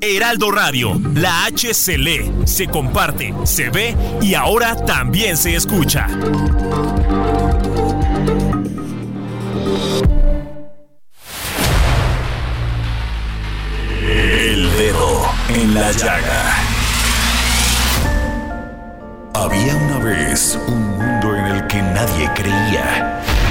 Heraldo Radio, la H se lee, se comparte, se ve y ahora también se escucha. El dedo en la llaga. Había una vez un mundo en el que nadie creía.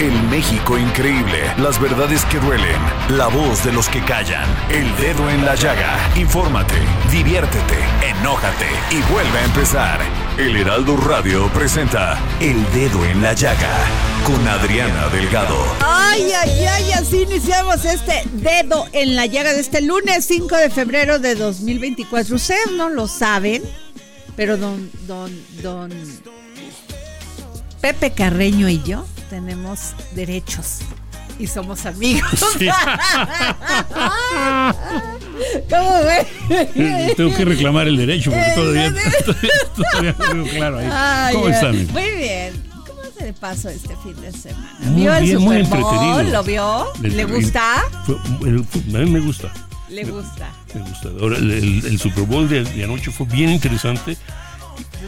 El México increíble, las verdades que duelen, la voz de los que callan, el dedo en la llaga. Infórmate, diviértete, enójate y vuelve a empezar. El Heraldo Radio presenta El Dedo en la Llaga con Adriana Delgado. Ay, ay, ay, así iniciamos este dedo en la llaga de este lunes 5 de febrero de 2024. Ustedes no lo saben, pero don, don, don Pepe Carreño y yo tenemos derechos y somos amigos. ¿Cómo ve? Eh, Tengo que reclamar el derecho porque todavía, todavía no tengo claro ahí. Ay, ¿Cómo están? Muy bien. ¿Cómo se le pasó este fin de semana? Muy ¿Vio el bien, muy Super Bowl? ¿Lo vio? El- ¿Le el- gusta? el- a mí me gusta. Le gusta. Me gusta. Ahora, el, el- el Super Bowl de, de anoche fue bien interesante.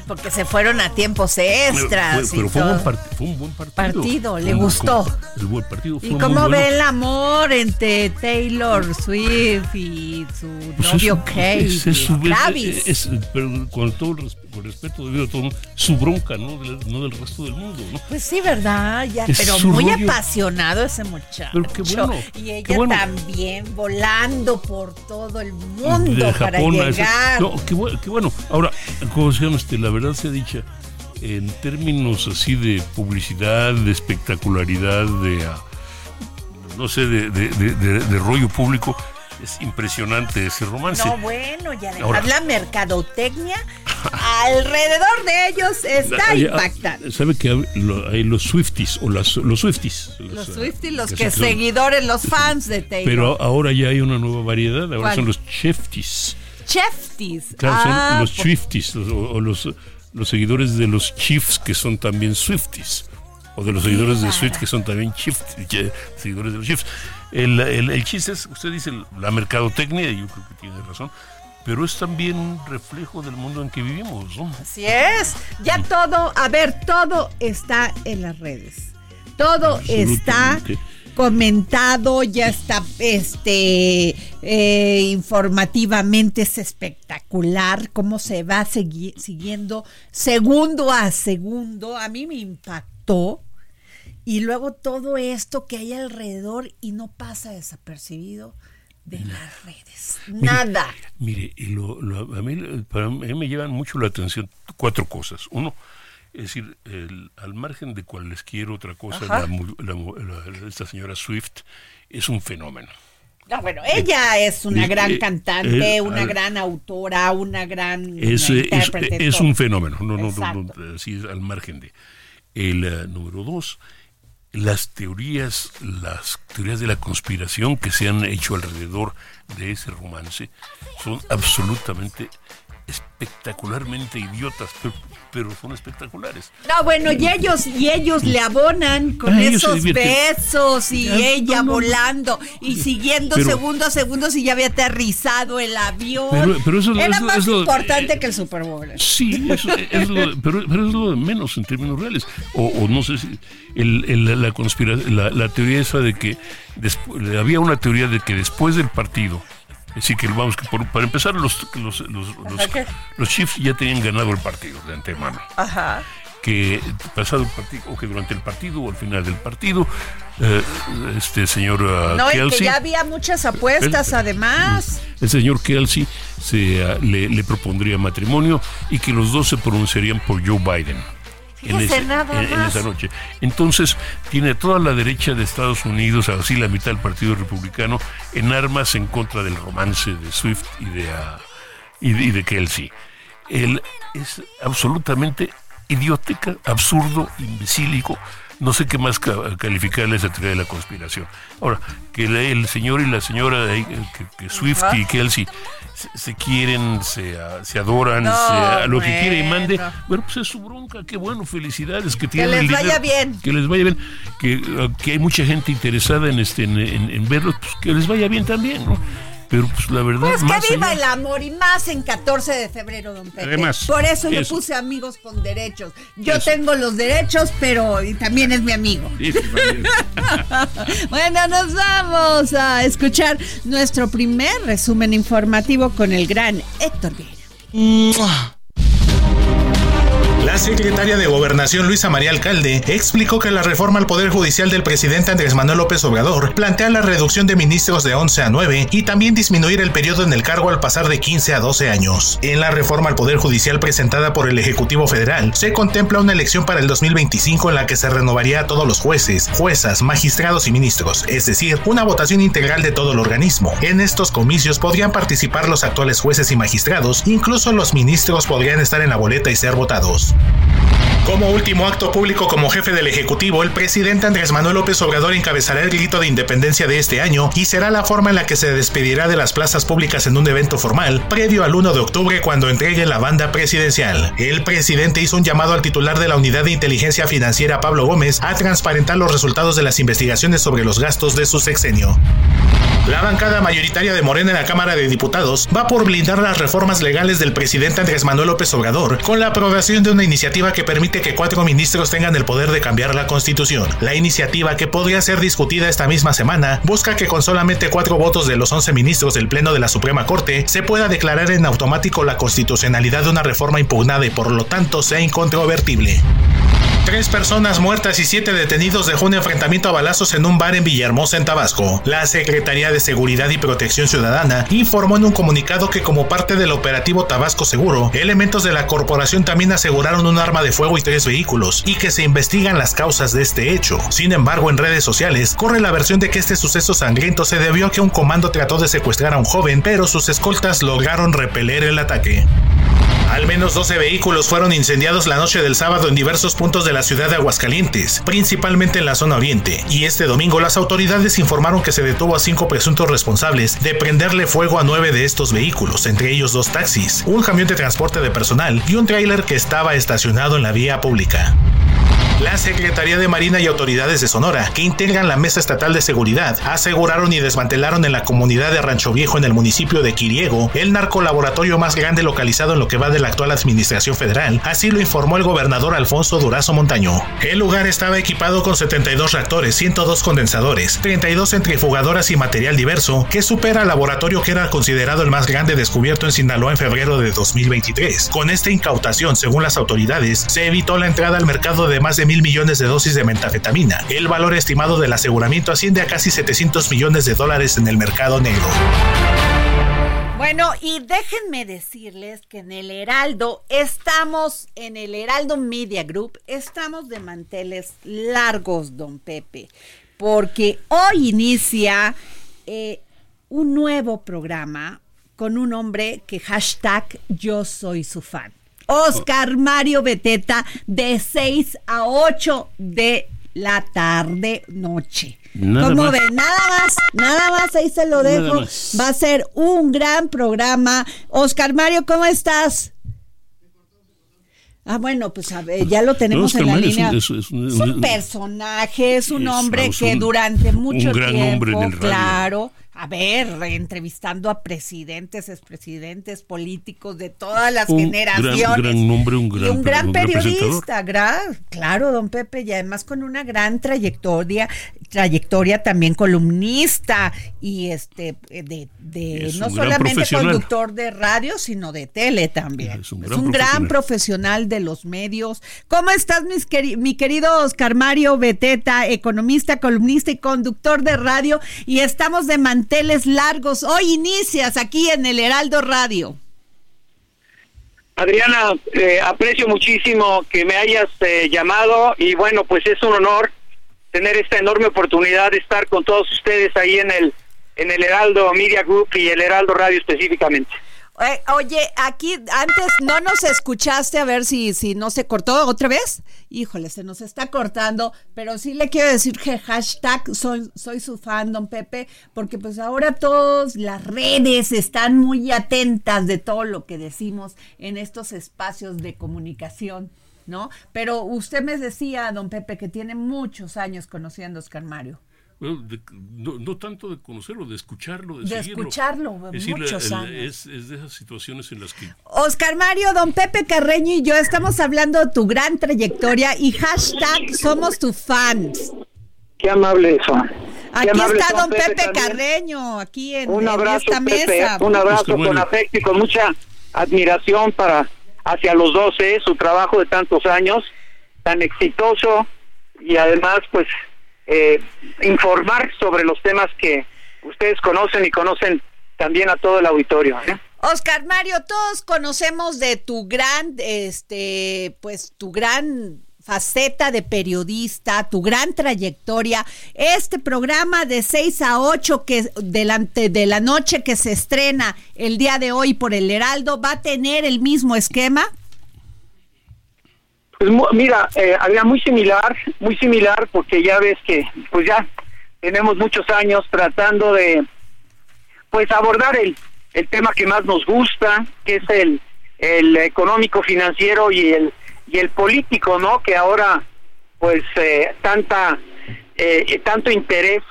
Porque se fueron a tiempos extras. Pero y fue, un buen part- fue un buen partido. Partido, le Como- gustó. como- el buen partido fue ¿Y cómo bueno. ve el amor entre Taylor Swift y su Pues novio Kate? es- es su- Travis. es- es- pero con todo el res- con respeto debido a todo, su bronca, ¿no? Del, no del resto del mundo, ¿no? Pues sí, ¿verdad? Ya, pero muy rollo. apasionado ese muchacho. Pero qué bueno, y ella qué bueno. también volando por todo el mundo de para Japón llegar. No, qué bueno, qué bueno. Ahora, ¿cómo se llama este? La verdad sea dicha, en términos así de publicidad, de espectacularidad, de ah, no sé, de, de- de- de- de rollo público, es impresionante ese romance. No, bueno, y además Ahora- la mercadotecnia alrededor de ellos está impactante. ¿Sabe que hay lo- hay los Swifties o las, los Swifties? Los eh, Swifties, los que seguidores, los fans de Taylor. Pero ahora ya hay una nueva variedad, ahora ¿Cuál? son los Chefties. Chefties. Claro, Ah, son los Swifties los- o, o los, los seguidores de los Chiefs que son también Swifties. O de los seguidores de Swift que son también Chiefs, seguidores de los Chiefs. El, el, el chiste es, usted dice la mercadotecnia, y yo creo que tiene razón, pero es también un reflejo del mundo en que vivimos, ¿no? Así es. Ya todo, a ver, todo está en las redes. Todo está. Comentado, ya está este eh, informativamente es espectacular cómo se va segui- siguiendo segundo a segundo. A mí me impactó. Y luego todo esto que hay alrededor y no pasa desapercibido de las redes. Nada. Mire, y lo, lo- a, mí, para mí me llevan mucho la atención cuatro cosas. Uno, es decir, el- al margen de cual les quiero otra cosa, la la la- esta señora Swift es un fenómeno. No, bueno, ella es una eh, gran eh, cantante, eh, una gran autora, una gran Es, eh, es, un fenómeno, no, no, no, no, así es al margen de. El eh, número dos, las teorías, las teorías de la conspiración que se han hecho alrededor de ese romance son absolutamente espectacularmente idiotas, pero, pero son espectaculares. No, bueno, y ellos, y ellos le abonan con Ah, esos besos y Ah, ella no, no. volando y siguiendo Pero- segundo a segundo si ya había aterrizado el avión. Pero- pero eso- Era eso- más eso- importante eh, que el Super Bowl. Sí, eso, es lo, pero, pero es lo de menos en términos reales. O, o no sé si el, el- la, conspiración, la, la teoría esa de que despu- había una teoría de que después del partido, es decir, que vamos, que por- para empezar los, los, los, los, los Chiefs ya tenían ganado el partido de antemano. Ajá. que pasado el partido, o que durante el partido o al final del partido, eh, este señor uh, No, Kelsey, que ya había muchas apuestas El- además. el señor Kelsey se, ah, le, le propondría matrimonio y que los dos se pronunciarían por Joe Biden. En, ese- esa noche. Entonces, tiene toda la derecha de Estados Unidos, así la mitad del Partido Republicano, en armas en contra del romance de Swift y de, ah, y de, y de Kelsey. Él es absolutamente idiótica, absurdo, imbecílico. No sé qué más ca- calificarle esa teoría de la conspiración. Ahora, que el, señor y la señora, eh, que, que Swift y Kelsey se, se quieren, se, se adoran, No, se- a lo que quiere y mande, bueno. pues es su bronca, qué bueno, felicidades, que tienen les el vaya dinero, bien. Que les vaya bien, que, que hay mucha gente interesada en, este, en, en- en verlos, pues que les vaya bien también, ¿no? Pero pues la verdad, Pues más que viva allá- el amor y más en 14 de febrero, don Pepe. Además, Por eso yo eso. puse amigos con derechos. Yo Eso. tengo los derechos, pero y también es mi amigo. Sí, sí, también. Bueno, nos vamos a escuchar nuestro primer resumen informativo con el gran Héctor Vieira. La secretaria de Gobernación Luisa María Alcalde explicó que la reforma al Poder Judicial del presidente Andrés Manuel López Obrador plantea la reducción de ministros de 11 a 9 y también disminuir el periodo en el cargo al pasar de 15 a 12 años. En la reforma al Poder Judicial presentada por el Ejecutivo Federal se contempla una elección para el 2025 en la que se renovaría a todos los jueces, juezas, magistrados y ministros, es decir, una votación integral de todo el organismo. En estos comicios podrían participar los actuales jueces y magistrados, incluso los ministros podrían estar en la boleta y ser votados. Como último acto público como jefe del Ejecutivo, el presidente Andrés Manuel López Obrador encabezará el grito de independencia de este año y será la forma en la que se despedirá de las plazas públicas en un evento formal, previo al 1 de octubre cuando entregue la banda presidencial. El presidente hizo un llamado al titular de la Unidad de Inteligencia Financiera, Pablo Gómez, a transparentar los resultados de las investigaciones sobre los gastos de su sexenio. La bancada mayoritaria de Morena en la Cámara de Diputados va por blindar las reformas legales del presidente Andrés Manuel López Obrador con la aprobación de una iniciativa que permite que cuatro ministros tengan el poder de cambiar la constitución. La iniciativa, que podría ser discutida esta misma semana, busca que con solamente cuatro votos de los 11 ministros del Pleno de la Suprema Corte se pueda declarar en automático la constitucionalidad de una reforma impugnada y por lo tanto sea incontrovertible. Tres personas muertas y siete detenidos dejó un enfrentamiento a balazos en un bar en Villahermosa, en Tabasco. La Secretaría de Seguridad y Protección Ciudadana informó en un comunicado que como parte del operativo Tabasco Seguro, elementos de la corporación también aseguraron un arma de fuego y tres vehículos, y que se investigan las causas de este hecho. Sin embargo, en redes sociales corre la versión de que este suceso sangriento se debió a que un comando trató de secuestrar a un joven, pero sus escoltas lograron repeler el ataque. Al menos 12 vehículos fueron incendiados la noche del sábado en diversos puntos de la ciudad de Aguascalientes, principalmente en la zona oriente, y este domingo las autoridades informaron que se detuvo a cinco presuntos responsables de prenderle fuego a nueve de estos vehículos, entre ellos dos taxis, un camión de transporte de personal y un tráiler que estaba estacionado en la vía pública. La Secretaría de Marina y autoridades de Sonora, que integran la Mesa Estatal de Seguridad, aseguraron y desmantelaron en la comunidad de Rancho Viejo en el municipio de Quiriego el narcolaboratorio más grande localizado en lo que va de la actual administración federal, así lo informó el gobernador Alfonso Durazo Montaño. El lugar estaba equipado con 72 reactores, 102 condensadores, 32 centrifugadoras y material diverso, que supera al laboratorio que era considerado el más grande descubierto en Sinaloa en febrero de 2023. Con esta incautación, según las autoridades, se evitó la entrada al mercado de más de mil millones de dosis de metafetamina. El valor estimado del aseguramiento asciende a casi 700 millones de dólares en el mercado negro. Bueno, y déjenme decirles que en el Heraldo estamos, en el Heraldo Media Group, estamos de manteles largos, don Pepe, porque hoy inicia eh, un nuevo programa con un hombre que hashtag yo soy su fan. Oscar Mario Beteta de 6 a 8 de la tarde noche. Nada ¿Cómo más. ven? Nada más, nada más, ahí se lo dejo. Va a ser un gran programa. Oscar Mario, ¿cómo estás? Ah, bueno, pues a ver, ya lo tenemos en la es un- línea. es- un- Es un personaje, es un hombre que durante mucho un gran tiempo, hombre en el radio. claro, a ver, entrevistando a presidentes, expresidentes, políticos de todas las Un generaciones. gran- gran nombre, un gran- y un gran un gran periodista, gran- claro, don Pepe, y además con una gran trayectoria, trayectoria también columnista y este de, de Es no solamente conductor de radio, sino de tele también. Es un Es gran profesional de los medios. ¿Cómo estás, mis queri- mi querido Oscar Mario Beteta, economista, columnista y conductor de radio? Y estamos de manteles largos. Hoy inicias aquí en el Heraldo Radio. Adriana, eh, aprecio muchísimo que me hayas eh, llamado y bueno, pues es un honor tener esta enorme oportunidad de estar con todos ustedes ahí en el en el Heraldo Media Group y el Heraldo Radio específicamente. Eh, oye, aquí antes no nos escuchaste, a ver si, si no se cortó otra vez. Híjole, se nos está cortando, pero sí le quiero decir que hashtag soy, soy su fan, don Pepe, porque pues ahora todas las redes están muy atentas de todo lo que decimos en estos espacios de comunicación, ¿no? Pero usted me decía, don Pepe, que tiene muchos años conociendo a Oscar Mario. Bueno, de- no, no tanto de conocerlo, de escucharlo, de, De seguirlo. escucharlo, Es decir, muchos el- años. Es, es de esas situaciones en las que Oscar Mario, don Pepe Carreño y yo estamos hablando de tu gran trayectoria y hashtag somos tus fans. Qué amable eso. Aquí está don Pepe, Carreño, aquí en, Un en abrazo, esta Pepe, mesa. un abrazo Pues, con bueno. afecto y con mucha admiración para hacia los 12, su trabajo de tantos años, tan exitoso y además pues eh, informar sobre los temas que ustedes conocen y conocen también a todo el auditorio. ¿eh? Oscar Mario, todos conocemos de tu gran, este, pues tu gran faceta de periodista, tu gran trayectoria. Este programa de 6 a 8 que delante de la noche que se estrena el día de hoy por el Heraldo va a tener el mismo esquema. Pues mira, eh, había muy similar, muy similar, porque ya ves que, pues ya tenemos muchos años tratando de, pues abordar el, el tema que más nos gusta, que es el, el económico, financiero y el y el político, ¿no? Que ahora, pues eh, tanta, eh, tanto interés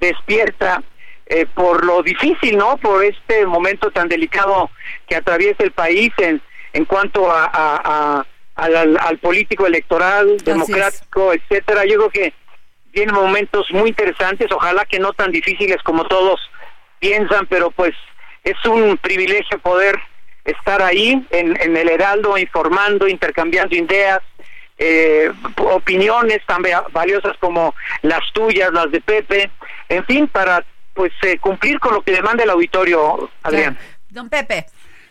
despierta eh, por lo difícil, ¿no? Por este momento tan delicado que atraviesa el país en, en cuanto a, a- a- al, al- al político electoral, democrático, etcétera. Yo creo que vienen momentos muy interesantes, ojalá que no tan difíciles como todos piensan, pero pues es un privilegio poder estar ahí en, en el Heraldo informando, intercambiando ideas, eh, opiniones tan va- valiosas como las tuyas, las de Pepe, en fin, para pues eh, cumplir con lo que demanda el auditorio, Adrián. Don Pepe.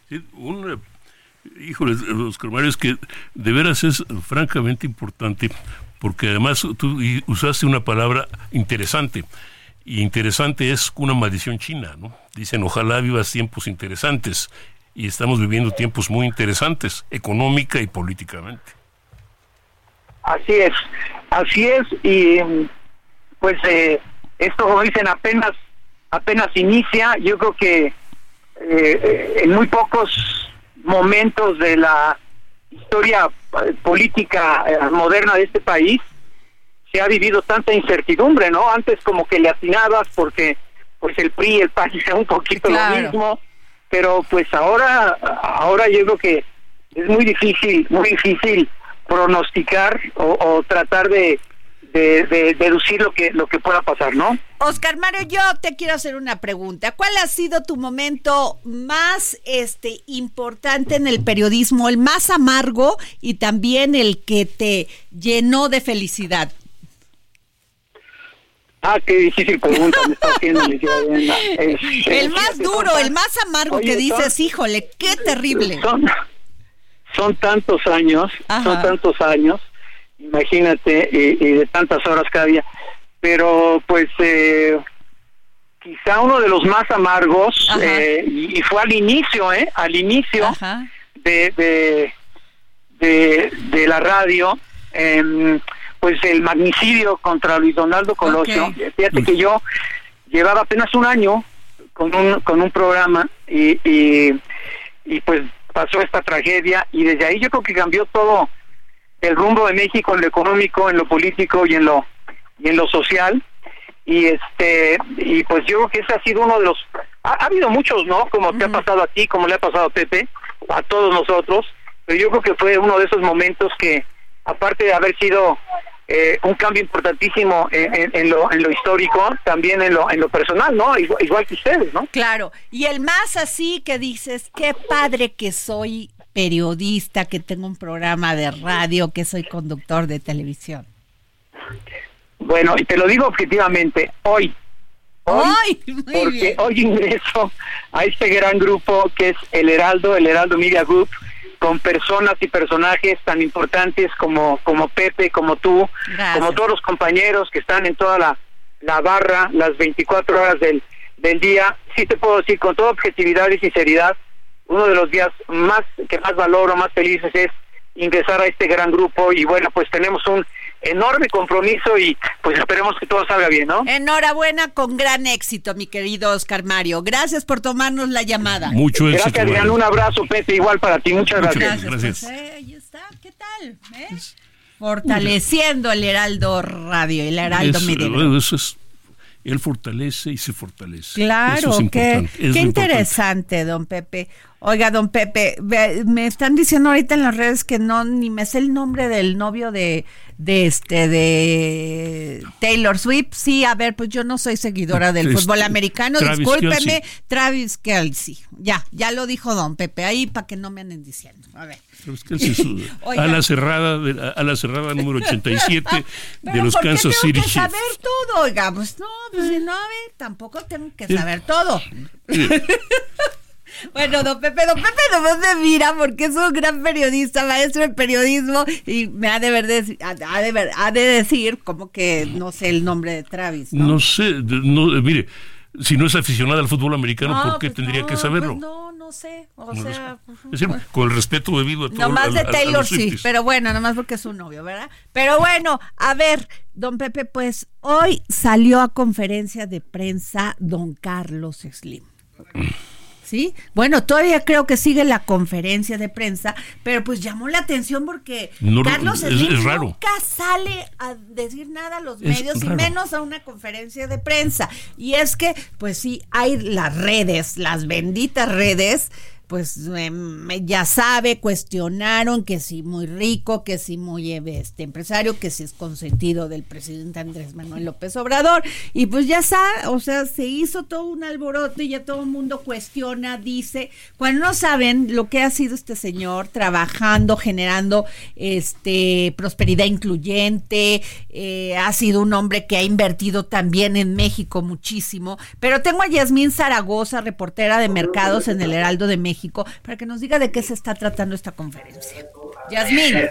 Sí, un, eh, híjole, Oscar Mario, es que de veras es francamente importante, porque además tú y- usaste una palabra interesante, y interesante es una maldición china, ¿no? Dicen, ojalá vivas tiempos interesantes, y estamos viviendo tiempos muy interesantes, económica y políticamente. Así es, así es, y mm, pues eh, esto, como dicen, apenas, apenas inicia. Yo creo que eh, eh, en muy pocos momentos de la historia eh, política eh, moderna de este país se ha vivido tanta incertidumbre, ¿no? Antes como que le atinabas porque pues el PRI y el PAN era un poquito Claro. lo mismo, pero pues ahora ahora yo creo que es muy difícil, muy difícil pronosticar o, o tratar de, de, de deducir lo que lo que pueda pasar, ¿no? Oscar Mario, yo te quiero hacer una pregunta. ¿Cuál ha sido tu momento más este importante en el periodismo, el más amargo y también el que te llenó de felicidad? Ah, qué difícil pregunta me está haciendo. Es- El eh, más duro, el más amargo Oye, que son- dices, híjole, qué terrible. Son, son tantos años, Ajá. son tantos años, imagínate, y, y de tantas horas cada día. Pero pues eh, quizá uno de los más amargos, eh, y, y fue al inicio, ¿eh? Al inicio de, de, de, de la radio, em, pues el magnicidio contra Luis Donaldo Colosio. Fíjate que yo llevaba apenas un año con un, con un programa y, y, y pues pasó esta tragedia y desde ahí yo creo que cambió todo el rumbo de México en lo económico, en lo político y en lo y en lo social. Y este y pues yo creo que ese ha sido uno de los ha, habido muchos no como te ha pasado a ti como le ha pasado a Pepe a todos nosotros pero yo creo que fue uno de esos momentos que aparte de haber sido eh, un cambio importantísimo en, lo, en lo histórico, también en lo, en lo personal, ¿no? Igual, igual, que ustedes, ¿no? Claro, y el más así que dices, qué padre que soy periodista, que tengo un programa de radio, que soy conductor de televisión. Bueno, y te lo digo objetivamente, hoy. Hoy, porque hoy ingreso a este gran grupo que es el Heraldo, el Heraldo Media Group, con personas y personajes tan importantes como, como Pepe, como tú, como todos los compañeros que están en toda la, la barra las 24 horas del, del día. Sí te puedo decir con toda objetividad y sinceridad, uno de los días más que más valoro, más felices es ingresar a este gran grupo y bueno, pues tenemos un enorme compromiso y pues esperemos que todo salga bien, ¿no? Enhorabuena con gran éxito, mi querido Oscar Mario. Gracias por tomarnos la llamada. Mucho éxito. Gracias, Adrián. Un abrazo, Pepe, igual para ti. Muchas gracias. Gracias. Pues, eh, ahí está. ¿Qué tal? ¿Eh? Fortaleciendo el Heraldo Radio, el Heraldo Medio. Eso es él fortalece y se fortalece. Claro, qué, qué interesante, don Pepe. Oiga, don Pepe, me están diciendo ahorita en las redes que no ni me sé el nombre del novio de, de este de Taylor Swift. Sí, a ver, pues yo no soy seguidora del fútbol americano, discúlpeme, Travis Kelsey. Ya, ya lo dijo don Pepe ahí para que no me anden diciendo. A ver. a la cerrada a la cerrada número 87 de los Kansas City Chiefs. saber todo, oiga, pues no, pues no, a ver, tampoco tengo que saber todo. Bueno, don Pepe, don Pepe no me mira porque es un gran periodista, maestro de periodismo y me ha de, ver ha, de, ver, ha de decir como que no sé el nombre de Travis. No, no sé, no, mire, si no es aficionada al fútbol americano, ¿por qué pues tendría que saberlo? Pues no, no sé, o sea... Es decir, con el respeto debido a todo. Nomás de Taylor sí, pero bueno, nomás porque es su novio, ¿verdad? Pero bueno, a ver, don Pepe, pues hoy salió a conferencia de prensa don Carlos Slim. ¿Sí? Bueno, todavía creo que sigue la conferencia de prensa, pero pues llamó la atención porque Carlos es, nunca sale a decir nada a los medios y menos a una conferencia de prensa. Y es que, pues sí, hay las redes, las benditas redes pues em, ya sabe, cuestionaron que si muy rico, que si muy este empresario, que si es consentido del presidente Andrés Manuel López Obrador. Y pues ya sabe, o sea, se hizo todo un alboroto y ya todo el mundo cuestiona, dice, cuando no saben lo que ha sido este señor trabajando, generando este prosperidad incluyente, eh, ha sido un hombre que ha invertido también en México muchísimo. Pero tengo a Yasmín Zaragoza, reportera de mercados en el Heraldo de México para que nos diga de qué se está tratando esta conferencia. Yasmín.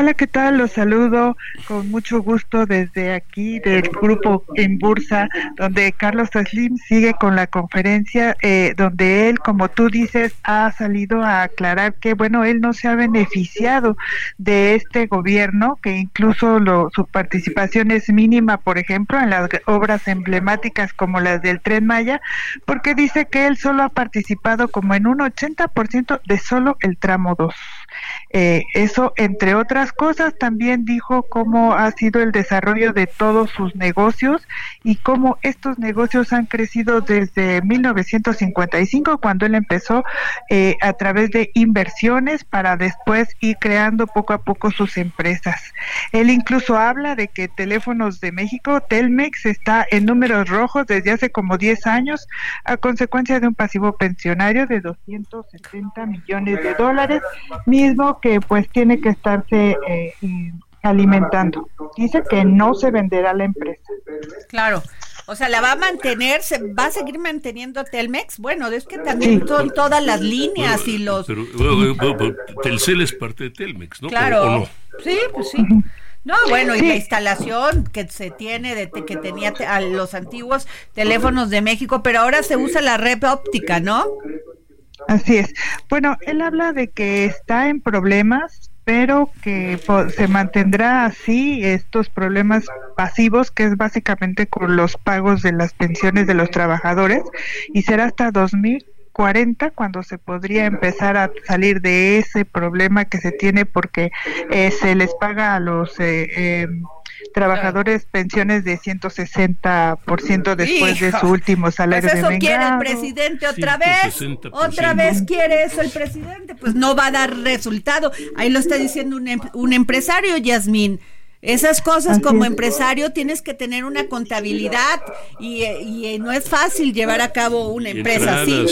Hola, ¿qué tal? Los saludo con mucho gusto desde aquí del grupo en Bursa, donde Carlos Slim sigue con la conferencia, eh, donde él, como tú dices, ha salido a aclarar que, bueno, él no se ha beneficiado de este gobierno, que incluso lo, su participación es mínima, por ejemplo, en las obras emblemáticas como las del Tren Maya, porque dice que él solo ha participado como en un 80% de solo el tramo 2. Eh, eso, entre otras cosas, también dijo cómo ha sido el desarrollo de todos sus negocios y cómo estos negocios han crecido desde 1955, cuando él empezó eh, a través de inversiones para después ir creando poco a poco sus empresas. Él incluso habla de que Teléfonos de México, Telmex, está en números rojos desde hace como 10 años a consecuencia de un pasivo pensionario de 270 millones de dólares, mismo que pues tiene que estarse eh, alimentando. Dice que no se venderá la empresa. Claro. O sea, la va a mantener, se va a seguir manteniendo Telmex. Bueno, es que también son todas las líneas y los. Pero, Telcel es parte de Telmex, ¿no? Claro. Sí, pues sí. No, bueno, y la instalación que se tiene de que tenía a los antiguos teléfonos de México, pero ahora se usa la red óptica, ¿no? Así es. Bueno, él habla de que está en problemas, pero que se mantendrá así estos problemas pasivos, que es básicamente con los pagos de las pensiones de los trabajadores, y será hasta 2040 cuando se podría empezar a salir de ese problema que se tiene porque eh, se les paga a los... Eh, em, trabajadores pensiones de 160% después de su último salario pues eso de quiere el presidente otra vez. 160%. Otra vez quiere eso el presidente. Pues no va a dar resultado. Ahí lo está diciendo un, em- un empresario, Yasmín. Esas cosas Así como es. empresario tienes que tener una contabilidad y, y, no es fácil llevar a cabo una Y empresa así.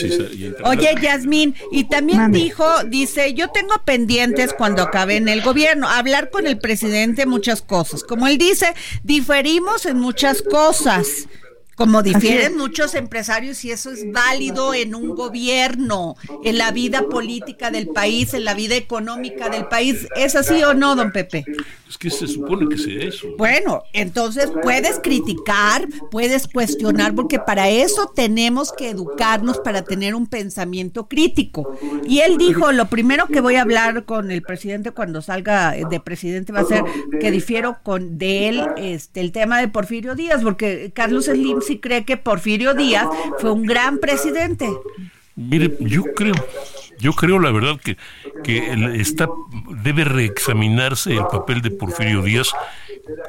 Oye, Yasmín, y también dijo, dice, yo tengo pendientes cuando acabe en el gobierno, hablar con el presidente muchas cosas. Como él dice, diferimos en muchas cosas. Como difieren muchos empresarios y eso es válido en un gobierno, en la vida política del país, en la vida económica del país. ¿Es así o no, don Pepe? Es que se supone que sea eso. Bueno, entonces puedes criticar, puedes cuestionar, porque para eso tenemos que educarnos para tener un pensamiento crítico. Y él dijo, lo primero que voy a hablar con el presidente cuando salga de presidente va a ser que difiero con de él este el tema de Porfirio Díaz, porque Carlos Slim sí cree que Porfirio Díaz fue un gran presidente. Mire, yo creo, yo creo la verdad que, que está, debe reexaminarse el papel de Porfirio Díaz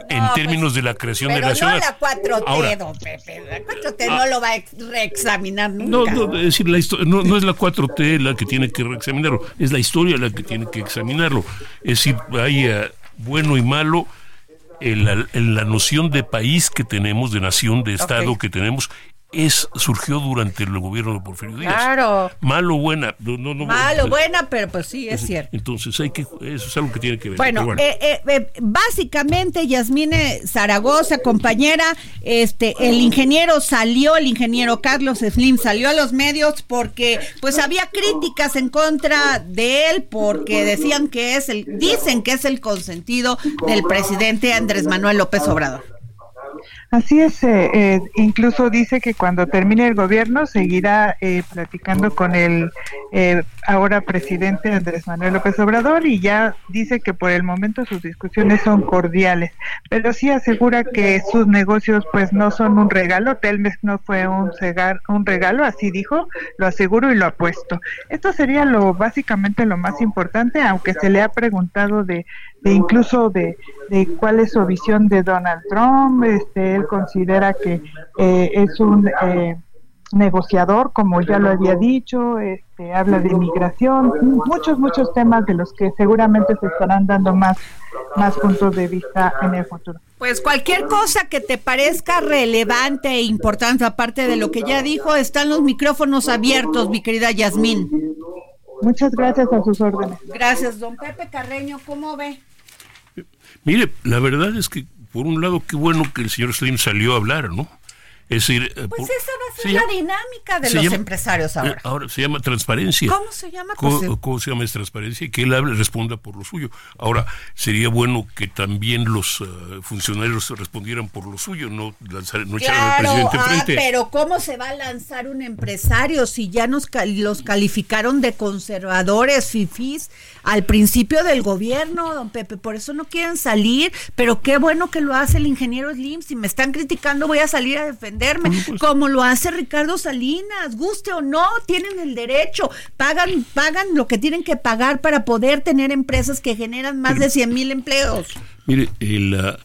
en No, términos pues, de la creación Pero de la no ciudad. la 4T, Ahora, don Pepe. La 4T no lo va a ex- reexaminar No, nunca. no, es decir, la no, no es la 4T la que tiene que examinarlo, es la historia la que tiene que examinarlo. Es decir, hay bueno y malo en la, en la noción de país que tenemos, de nación, de Estado que tenemos, es surgió durante el gobierno de Porfirio Díaz. Claro. Malo buena. No, no, no- Malo, buena, pero pues sí, es cierto. Entonces, hay que, eso es algo que tiene que ver. Bueno, Pero eh, eh, eh, básicamente, Yasmine Zaragoza, compañera, este, el ingeniero salió, el ingeniero Carlos Slim salió a los medios porque, pues, había críticas en contra de él porque decían que es el, dicen que es el consentido del presidente Andrés Manuel López Obrador. Así es, eh, eh, incluso dice que cuando termine el gobierno seguirá eh, platicando con el eh, ahora presidente Andrés Manuel López Obrador y ya dice que por el momento sus discusiones son cordiales, pero sí asegura que sus negocios pues no son un regalo, Telmex no fue un, un regalo, así dijo, lo aseguro y lo apuesto. Esto sería lo básicamente lo más importante, aunque se le ha preguntado de, de incluso de, de cuál es su visión de Donald Trump, este, él considera que eh, es un eh, negociador, como ya lo había dicho, este, habla de migración, muchos, muchos temas de los que seguramente se estarán dando más, más puntos de vista en el futuro. Pues cualquier cosa que te parezca relevante e importante, aparte de lo que ya dijo, están los micrófonos abiertos, mi querida Yasmín. Muchas gracias a sus órdenes. Gracias, don Pepe Carreño, ¿cómo ve? Mire, la verdad es que, por un lado, qué bueno que el señor Slim salió a hablar, ¿no? Es decir, eh, Pues por- esa va a ser se la llama- dinámica de los llama- empresarios eh, ahora. ahora se llama transparencia. ¿Cómo se llama? ¿Cómo, cómo se llama es transparencia? Y que él hable, responda por lo suyo. Ahora, sería bueno que también los eh, funcionarios respondieran por lo suyo, no, lanzar, no echaran al presidente ah, enfrente. pero ¿cómo se va a lanzar un empresario si ya nos los calificaron de conservadores, fifís, al principio del gobierno, don Pepe? Por eso no quieren salir, pero qué bueno que lo hace el ingeniero Slim. Si me están criticando, voy a salir a defenderme, pues. como lo hace Ricardo Salinas, guste o no, tienen el derecho, pagan, pagan lo que tienen que pagar para poder tener empresas que generan más de 100 mil empleos. Mire, el, ah,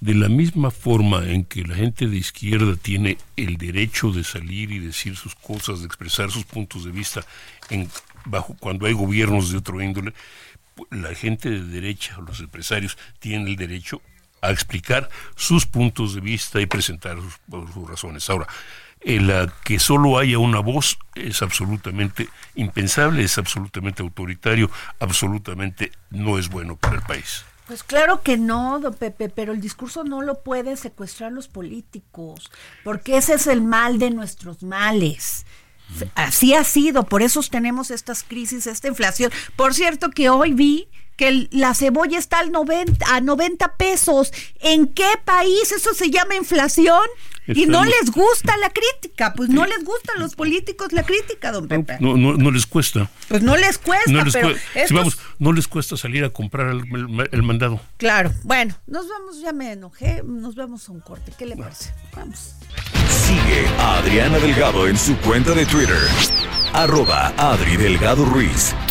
de la misma forma en que la gente de izquierda tiene el derecho de salir y decir sus cosas, de expresar sus puntos de vista en, bajo cuando hay gobiernos de otro índole, la gente de derecha, los empresarios, tienen el derecho a explicar sus puntos de vista y presentar sus, sus razones. Ahora, el ah, que solo haya una voz es absolutamente impensable, es absolutamente autoritario, absolutamente no es bueno para el país. Pues claro que no, don Pepe, pero el discurso no lo pueden secuestrar los políticos, porque ese es el mal de nuestros males. Así ha sido, por eso tenemos estas crisis, esta inflación. Por cierto que hoy vi que el- la cebolla está al 90, a 90 pesos. ¿En qué país eso se llama inflación? Y no les gusta la crítica, pues no les gusta a los políticos la crítica, don Pepe. No, no, no les cuesta. Pues no les cuesta, No les, pero si vamos, no les cuesta salir a comprar el, el- el mandado. Claro, bueno, nos vamos, ya me enojé, nos vamos a un corte, ¿qué le parece? Vamos. Sigue a Adriana Delgado en su cuenta de Twitter. Arroba Adri Delgado Ruiz.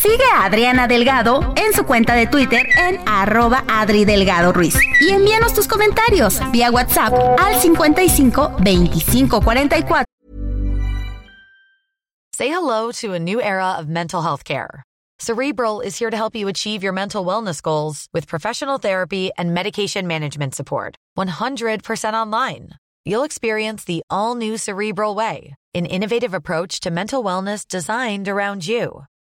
Sigue a Adriana Delgado en su cuenta de Twitter en arroba Adri Delgado Ruiz. Y envíanos tus comentarios vía WhatsApp al 55 25 44. Say hello to a new era of mental health care. Cerebral is here to help you achieve your mental wellness goals with professional therapy and medication management support. 100% online. You'll experience the all new Cerebral Way, an innovative approach to mental wellness designed around you.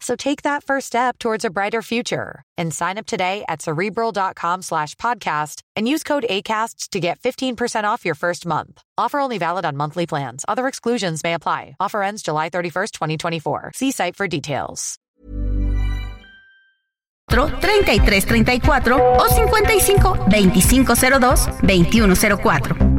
So take that first step towards a brighter future and sign up today at cerebral.com slash podcast and use code ACAST to get 15% off your first month. Offer only valid on monthly plans. Other exclusions may apply. Offer ends July 31st, 2024. See site for details. 3334 o 55 2502 2104.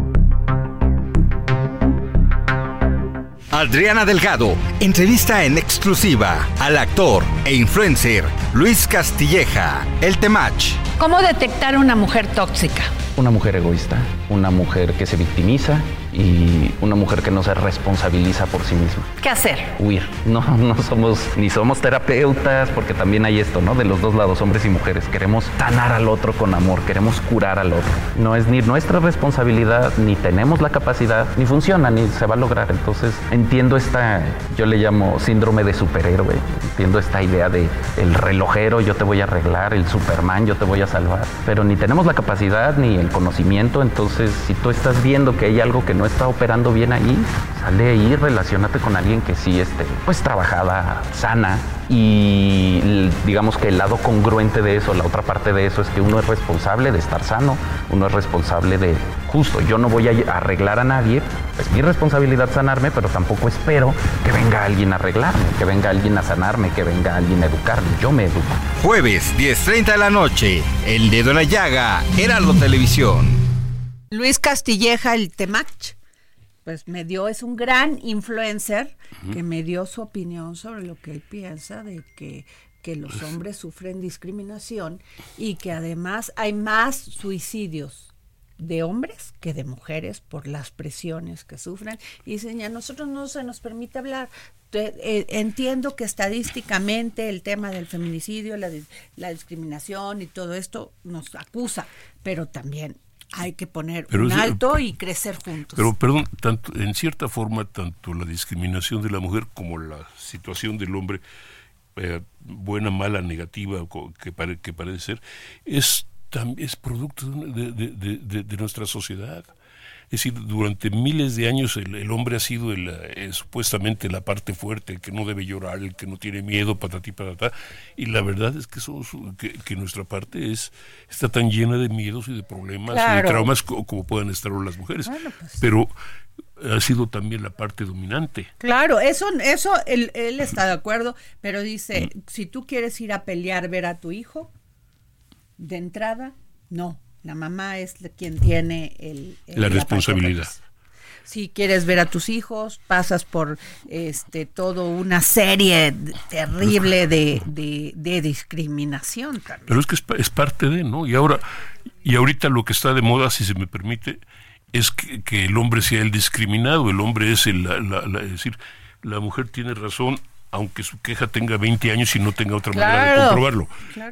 Adriana Delgado entrevista en exclusiva al actor e influencer Luis Castilleja, el Temach. ¿Cómo detectar una mujer tóxica? Una mujer egoísta, una mujer que se victimiza y una mujer que no se responsabiliza por sí misma. ¿Qué hacer? Huir. No, no somos ni somos terapeutas porque también hay esto, ¿no? De los dos lados, hombres y mujeres. Queremos sanar al otro con amor, queremos curar al otro. No es ni nuestra responsabilidad, ni tenemos la capacidad, ni funciona, ni se va a lograr. Entonces entiendo esta, yo le llamo síndrome de superhéroe. Entiendo esta idea de el relojero, yo te voy a arreglar, el Superman, yo te voy a salvar. Pero ni tenemos la capacidad ni el conocimiento. Entonces, si tú estás viendo que hay algo que no está operando bien ahí, sale ahí, relacionate con alguien que sí esté, pues trabajada, sana. Y digamos que el lado congruente de eso, la otra parte de eso es que uno es responsable de estar sano, uno es responsable de, justo, yo no voy a arreglar a nadie, es mi responsabilidad sanarme, pero tampoco espero que venga alguien a arreglarme, que venga alguien a sanarme, que venga alguien a educarme, yo me educo. Jueves, 10.30 de la noche, El Dedo en la Llaga, Heraldo Televisión. Luis Castilleja, el Temach, pues me dio, es un gran influencer que me dio su opinión sobre lo que él piensa de que, que los hombres sufren discriminación y que además hay más suicidios de hombres que de mujeres por las presiones que sufren. Y dicen, a nosotros no se nos permite hablar. Eh, entiendo que estadísticamente el tema del feminicidio, la, la discriminación y todo esto nos acusa, pero también hay que poner un alto y crecer juntos. Pero, perdón, tanto, en cierta forma, tanto la discriminación de la mujer como la situación del hombre, eh, buena, mala, negativa, que, que parece ser, es, es producto de, de, de nuestra sociedad. Es decir, durante miles de años el, hombre ha sido el, eh, supuestamente la parte fuerte, el que no debe llorar, el que no tiene miedo, patatí, patatá. Y la verdad es que, somos, que, nuestra parte es está tan llena de miedos y de problemas y de traumas como, puedan estar las mujeres. Pues Pero ha sido también la parte dominante. Claro, eso, eso él, él está de acuerdo, pero dice, si tú quieres ir a pelear, ver a tu hijo, de entrada, no la mamá es quien tiene el, la, responsabilidad. Si quieres ver a tus hijos, pasas por este todo una serie terrible de, de, discriminación también. Pero es que es, parte de, ¿no? Y ahora, y ahorita lo que está de moda, si se me permite, es que, el hombre sea el discriminado, el hombre es el, la, es decir, la mujer tiene razón aunque su queja tenga 20 años y no tenga otra manera de comprobarlo.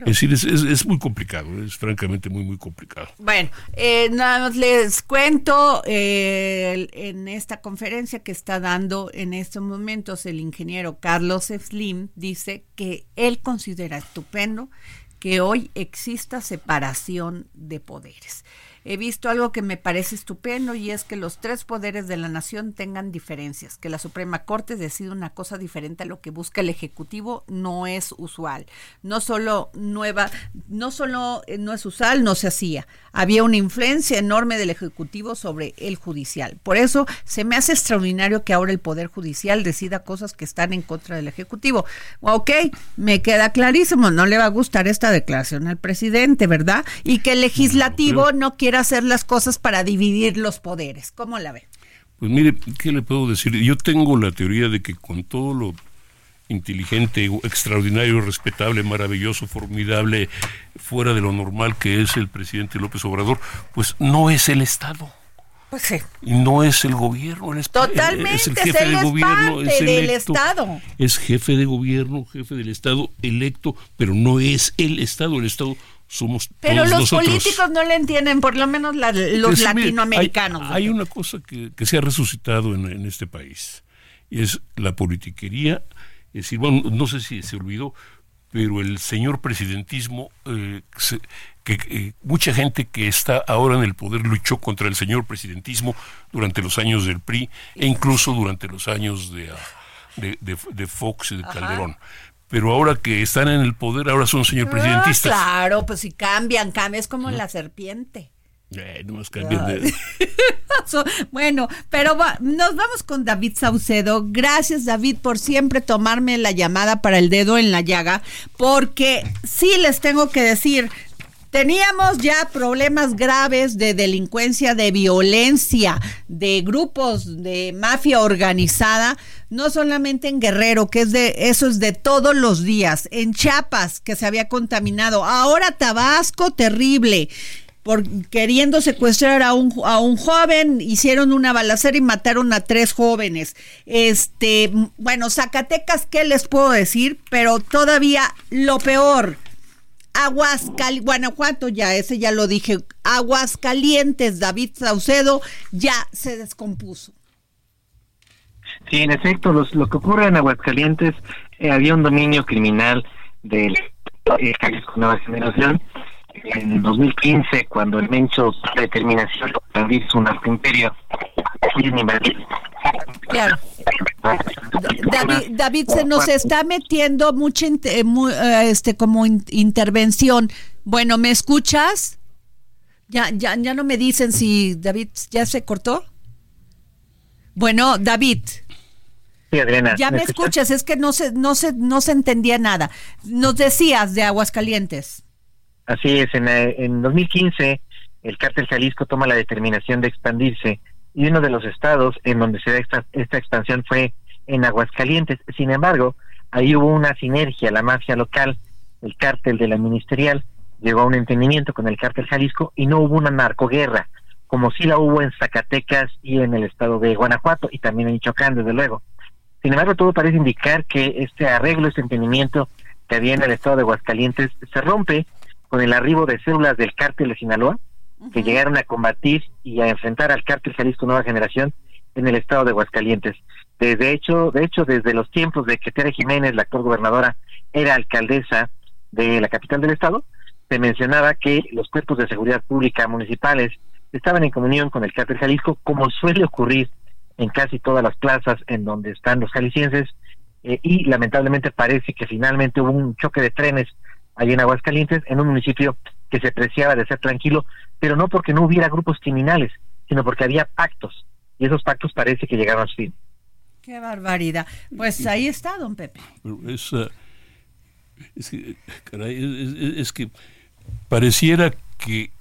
Es decir, es, muy complicado, es francamente muy, muy complicado. Bueno, eh, nada más les cuento, eh, en esta conferencia que está dando en estos momentos el ingeniero Carlos Slim dice que él considera estupendo que hoy exista separación de poderes he visto algo que me parece estupendo y es que los tres poderes de la nación tengan diferencias, que la Suprema Corte decida una cosa diferente a lo que busca el Ejecutivo no es usual. No solo nueva, no solo eh, no es usual, no se hacía. Había una influencia enorme del Ejecutivo sobre el judicial. Por eso se me hace extraordinario que ahora el Poder Judicial decida cosas que están en contra del Ejecutivo. Ok, me queda clarísimo, no le va a gustar esta declaración al presidente, ¿verdad? Y que el legislativo no quiera hacer las cosas para dividir los poderes. ¿Cómo la ve? Pues mire, ¿qué le puedo decir? Yo tengo la teoría de que con todo lo inteligente, extraordinario, respetable, maravilloso, formidable, fuera de lo normal que es el presidente López Obrador, pues no es el Estado. Pues sí. Y no es el gobierno, es, Totalmente, es el jefe de gobierno, es del Estado. Es jefe de gobierno, jefe del Estado electo, pero no es el Estado, el Estado somos Pero los políticos no le entienden, por lo menos los latinoamericanos. hay, una cosa que, se ha resucitado en, este país, y es la politiquería. Es decir, bueno, no sé si se olvidó, pero el señor presidentismo, eh, que eh, mucha gente que está ahora en el poder luchó contra el señor presidentismo durante los años del PRI e incluso durante los años de, de, Fox y de Calderón pero ahora que están en el poder, ahora son señor ah, presidentistas. claro, pues si cambian, cambian, es como la serpiente. Eh, no más cambian de... bueno, pero nos vamos con David Saucedo. Gracias, David, por siempre tomarme la llamada para el dedo en la llaga, porque sí les tengo que decir, Teníamos ya problemas graves de delincuencia, de violencia, de grupos de mafia organizada, no solamente en Guerrero, que es de eso es de todos los días, en Chiapas, que se había contaminado, ahora Tabasco, terrible. Por queriendo secuestrar a un, a un joven, hicieron una balacera y mataron a tres jóvenes. Este, bueno, Zacatecas, ¿qué les puedo decir? Pero todavía lo peor, Aguascalientes, Guanajuato ya, ese ya lo dije, Aguascalientes, David Saucedo, ya se descompuso. Sí, en efecto, lo que ocurre en Aguascalientes, eh, había un dominio criminal del eh, Nueva Generación. En 2015, cuando el Mencho la determinación de un imperio, Claro. David, se nos está metiendo mucha eh, este como intervención. Bueno, ¿me escuchas? Ya, ya, ya no me dicen si David ya se cortó. Bueno, David. Ya me, escuchas? es que no se, no se, no se entendía nada. Nos decías de Aguascalientes. Así es, en, eh, en 2015 el cártel Jalisco toma la determinación de expandirse y uno de los estados en donde se da esta, esta expansión fue en Aguascalientes. Sin embargo, ahí hubo una sinergia, la mafia local, el cártel de la ministerial, llegó a un entendimiento con el cártel Jalisco y no hubo una narcoguerra, como sí la hubo en Zacatecas y en el estado de Guanajuato y también en Michoacán, desde luego. Sin embargo, todo parece indicar que este arreglo, este entendimiento que había en el estado de Aguascalientes se rompe con el arribo de células del cártel de Sinaloa, que llegaron a combatir y a enfrentar al cártel Jalisco Nueva Generación en el estado de Aguascalientes. Desde hecho, de hecho, desde los tiempos de que Tere Jiménez, la actual gobernadora, era alcaldesa de la capital del estado, se mencionaba que los cuerpos de seguridad pública municipales estaban en comunión con el cártel Jalisco, como suele ocurrir en casi todas las plazas en donde están los jaliscienses, eh, y lamentablemente parece que finalmente hubo un choque de trenes allí en Aguascalientes, en un municipio que se preciaba de ser tranquilo, pero no porque no hubiera grupos criminales, sino porque había pactos, y esos pactos parece que llegaron a su fin. Qué barbaridad. Pues ahí está, don Pepe. Es, es, que, pareciera que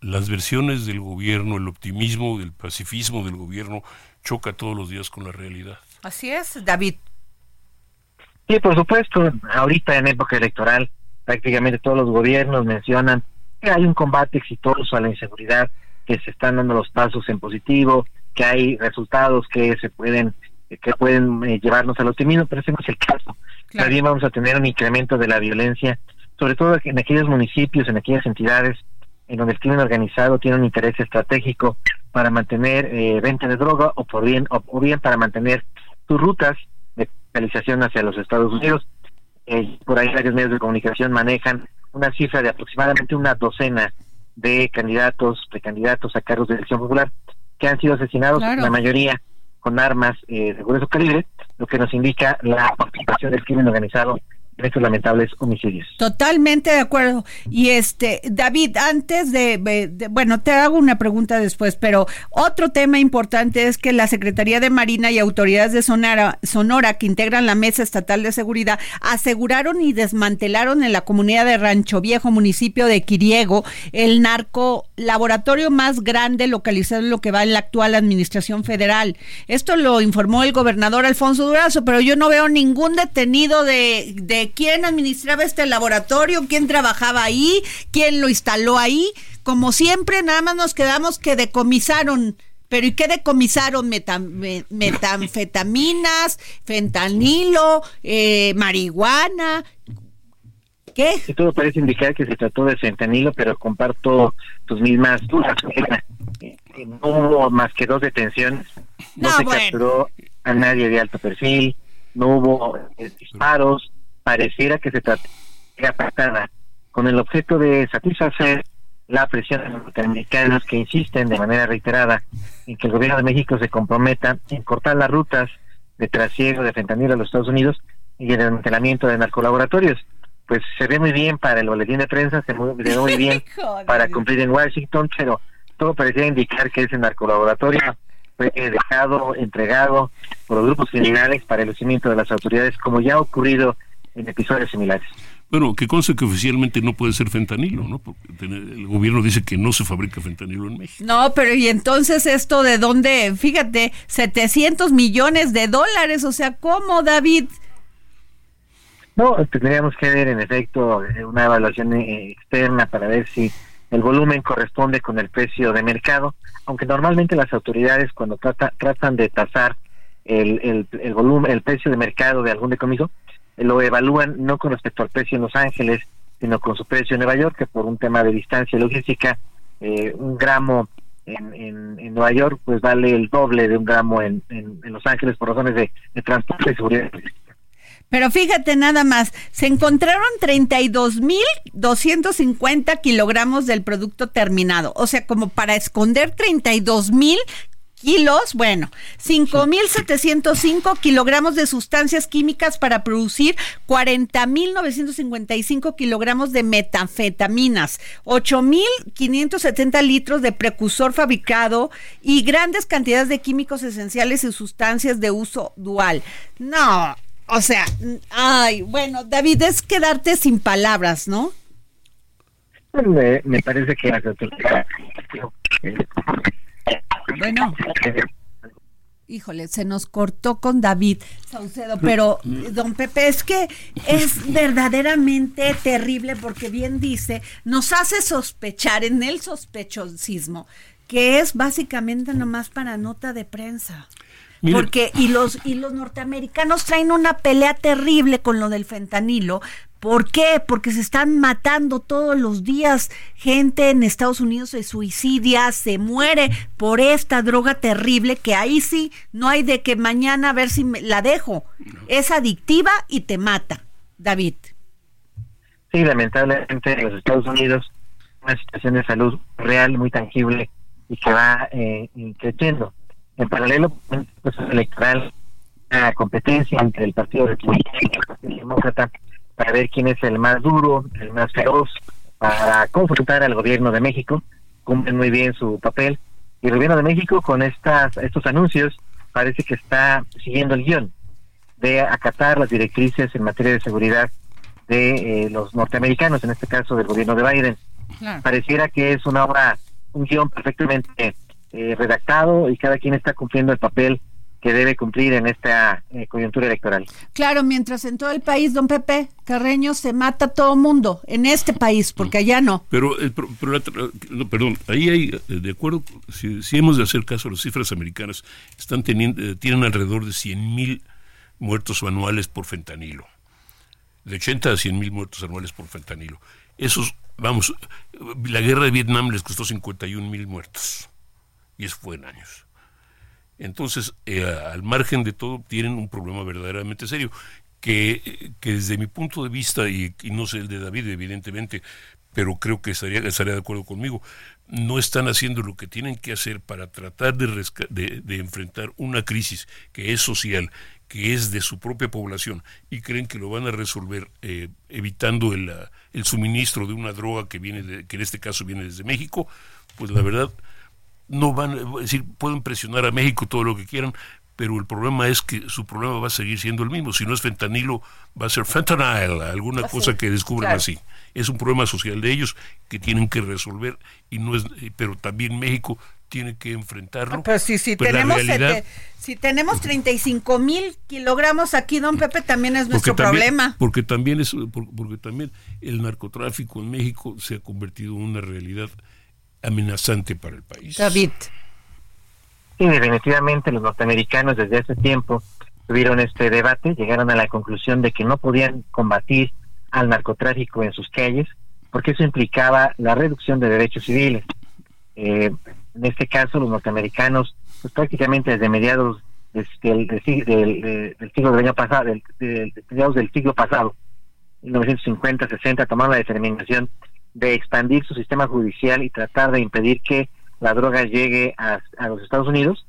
las versiones del gobierno, el optimismo, el pacifismo del gobierno choca todos los días con la realidad. Así es, David. Sí, por supuesto, ahorita en época electoral prácticamente todos los gobiernos mencionan que hay un combate exitoso a la inseguridad, que se están dando los pasos en positivo, que hay resultados que se pueden que pueden eh, llevarnos al optimismo, pero ese no es el caso. También vamos a tener un incremento de la violencia, sobre todo en aquellos municipios, en aquellas entidades en donde el crimen organizado tiene un interés estratégico para mantener eh, venta de droga o por bien o, bien para mantener sus rutas de realización hacia los Estados Unidos. Eh, por ahí varios medios de comunicación manejan una cifra de aproximadamente una docena de candidatos, precandidatos a cargos de elección popular que han sido asesinados, la mayoría con armas eh, de grueso calibre, lo que nos indica la participación del crimen organizado en estos lamentables homicidios. Totalmente de acuerdo. Y este, David, antes de, bueno, te hago una pregunta después, pero otro tema importante es que la Secretaría de Marina y autoridades de Sonora, Sonora que integran la Mesa Estatal de Seguridad aseguraron y desmantelaron en la comunidad de Rancho Viejo, municipio de Quiriego, el narco laboratorio más grande localizado en lo que va en la actual administración federal. Esto lo informó el gobernador Alfonso Durazo, pero yo no veo ningún detenido de quién administraba este laboratorio, quién trabajaba ahí, quién lo instaló ahí. Como siempre, nada más nos quedamos que decomisaron. Pero ¿y qué decomisaron? metanfetaminas, fentanilo, eh, marihuana. ¿Qué? todo parece indicar que se trató de fentanilo, pero comparto tus mismas dudas. No hubo más que dos detenciones. No, se capturó a nadie de alto perfil, no hubo eh, disparos, pareciera que se trata de con el objeto de satisfacer la presión de los norteamericanos que insisten de manera reiterada en que el gobierno de México se comprometa en cortar las rutas de trasiego de fentanilo a los Estados Unidos y el desmantelamiento de narcolaboratorios. Pues se ve muy bien para el boletín de prensa, se ve muy bien para cumplir en Washington, pero todo parecía indicar que ese narcolaboratorio fue dejado, entregado por los grupos criminales para el lucimiento de las autoridades, como ya ha ocurrido en episodios similares. Bueno, que conste que oficialmente no puede ser fentanilo, ¿no? Porque el gobierno dice que no se fabrica fentanilo en México. No, pero ¿y entonces esto de dónde? Fíjate, 700 millones de dólares, o sea, ¿cómo, David? No, tendríamos que ver en efecto una evaluación eh, externa para ver si el volumen corresponde con el precio de mercado, aunque normalmente las autoridades cuando trata, tratan de tasar el, el, el volumen, el precio de mercado de algún decomiso, lo evalúan no con respecto al precio en Los Ángeles, sino con su precio en Nueva York, que por un tema de distancia logística, eh, un gramo en, en, Nueva York pues vale el doble de un gramo en, en, Los Ángeles por razones de, de transporte y seguridad. Pero fíjate nada más, se encontraron 32.250 kilogramos del producto terminado. O sea, como para esconder 32.000 kilos, bueno, 5.705 kilogramos de sustancias químicas para producir 40.955 kilogramos de metanfetaminas, 8.570 litros de precursor fabricado y grandes cantidades de químicos esenciales y sustancias de uso dual. No, o sea, ay, bueno, David, es quedarte sin palabras, ¿no? Me, me parece que bueno. Híjole, se nos cortó con David Saucedo, pero don Pepe, es que es verdaderamente terrible porque bien dice, nos hace sospechar en el sospechosismo que es básicamente nomás para nota de prensa. Porque y los y los norteamericanos traen una pelea terrible con lo del fentanilo, ¿Por qué? Porque se están matando todos los días. Gente en Estados Unidos se suicidia, se muere por esta droga terrible que ahí sí no hay de que mañana a ver si la dejo. Es adictiva y te mata. David. Sí, lamentablemente en los Estados Unidos una situación de salud real, muy tangible y que va eh, creciendo. En paralelo, el proceso electoral, la competencia entre el Partido Republicano y el Partido Demócrata para ver quién es el más duro, el más feroz, para confrontar al gobierno de México. Cumplen muy bien su papel. Y el gobierno de México, con estas, estos anuncios, parece que está siguiendo el guion de acatar las directrices en materia de seguridad de eh, los norteamericanos, en este caso del gobierno de Biden. Pareciera que es una obra, un guion perfectamente eh, redactado y cada quien está cumpliendo el papel que debe cumplir en esta eh, coyuntura electoral. Claro, mientras en todo el país, don Pepe Carreño, se mata todo mundo, en este país, porque allá no. Pero, perdón, ahí hay, eh, de acuerdo, si, hemos de hacer caso a las cifras americanas, están teniendo, eh, tienen alrededor de 100 mil muertos anuales por fentanilo. De 80 a 100 mil muertos anuales por fentanilo. Esos, vamos, la guerra de Vietnam les costó 51 mil muertos. Y eso fue en años. Entonces, eh, al margen de todo, tienen un problema verdaderamente serio, que, desde mi punto de vista, y, no sé el de David, evidentemente, pero creo que estaría, estaría de acuerdo conmigo, no están haciendo lo que tienen que hacer para tratar de, de, enfrentar una crisis que es social, que es de su propia población, y creen que lo van a resolver eh, evitando el, el, suministro de una droga que, viene que en este caso viene desde México, pues la verdad no van, es decir, pueden presionar a México todo lo que quieran, pero el problema es que su problema va a seguir siendo el mismo. Si no es fentanilo, va a ser fentanyl, alguna cosa que descubran así. Es un problema social de ellos que tienen que resolver y no es, pero también México tiene que enfrentarlo. Pero si, si tenemos si tenemos 35 mil kilogramos aquí, don Pepe, también es nuestro problema. Porque también es porque también el narcotráfico en México se ha convertido en una realidad amenazante para el país. David. Sí, definitivamente los norteamericanos desde hace tiempo tuvieron este debate, llegaron a la conclusión de que no podían combatir al narcotráfico en sus calles, porque eso implicaba la reducción de derechos civiles. Eh, en este caso, los norteamericanos, pues prácticamente desde mediados del, siglo del año pasado, del, mediados del siglo pasado, 1950, 60, tomaron la determinación de expandir su sistema judicial y tratar de impedir que la droga llegue a, los Estados Unidos,